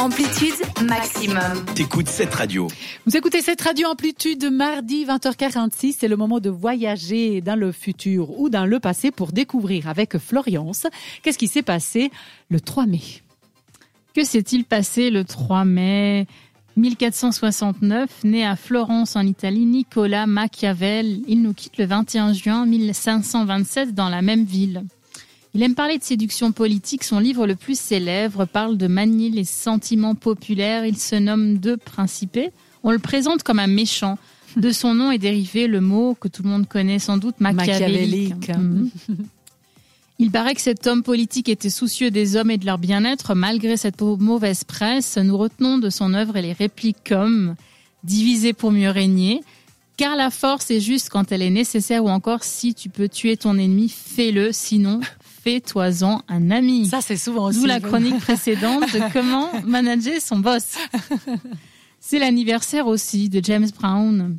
Amplitude maximum. T'écoutes cette radio. Vous écoutez cette radio amplitude mardi 20h46. C'est le moment de voyager dans le futur ou dans le passé pour découvrir avec Florence qu'est-ce qui s'est passé le 3 mai? Que s'est-il passé le 3 mai? 1469, né à Florence en Italie, Nicolas Machiavel, il nous quitte le 21 juin 1527 dans la même ville. Il aime parler de séduction politique. Son livre le plus célèbre parle de manier les sentiments populaires. Il se nomme De Principé. On le présente comme un méchant. De son nom est dérivé le mot que tout le monde connaît sans doute, machiavélique. Mhm. Il paraît que cet homme politique était soucieux des hommes et de leur bien-être. Malgré cette mauvaise presse, nous retenons de son œuvre et les répliques comme diviser pour mieux régner, car la force est juste quand elle est nécessaire ou encore si tu peux tuer ton ennemi, fais-le, sinon fais-toi-en un ami. Ça, c'est souvent aussi. D'où la chronique précédente de comment manager son boss. C'est l'anniversaire aussi de James Brown.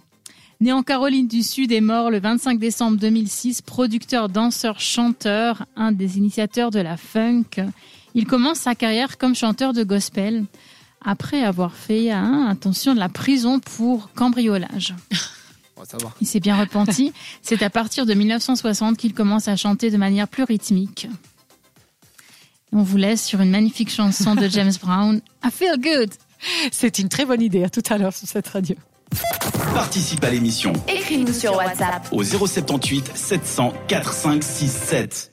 Né en Caroline du Sud et mort le 25 décembre 2006, producteur, danseur, chanteur, un des initiateurs de la funk. Il commence sa carrière comme chanteur de gospel après avoir fait hein, attention de la prison pour cambriolage. Il s'est bien repenti. C'est à partir de 1960 qu'il commence à chanter de manière plus rythmique. On vous laisse sur une magnifique chanson de James Brown, I Feel Good. C'est une très bonne idée. À tout à l'heure sur cette radio. Participe à l'émission. Écris-nous sur WhatsApp. Au 078 700 4567.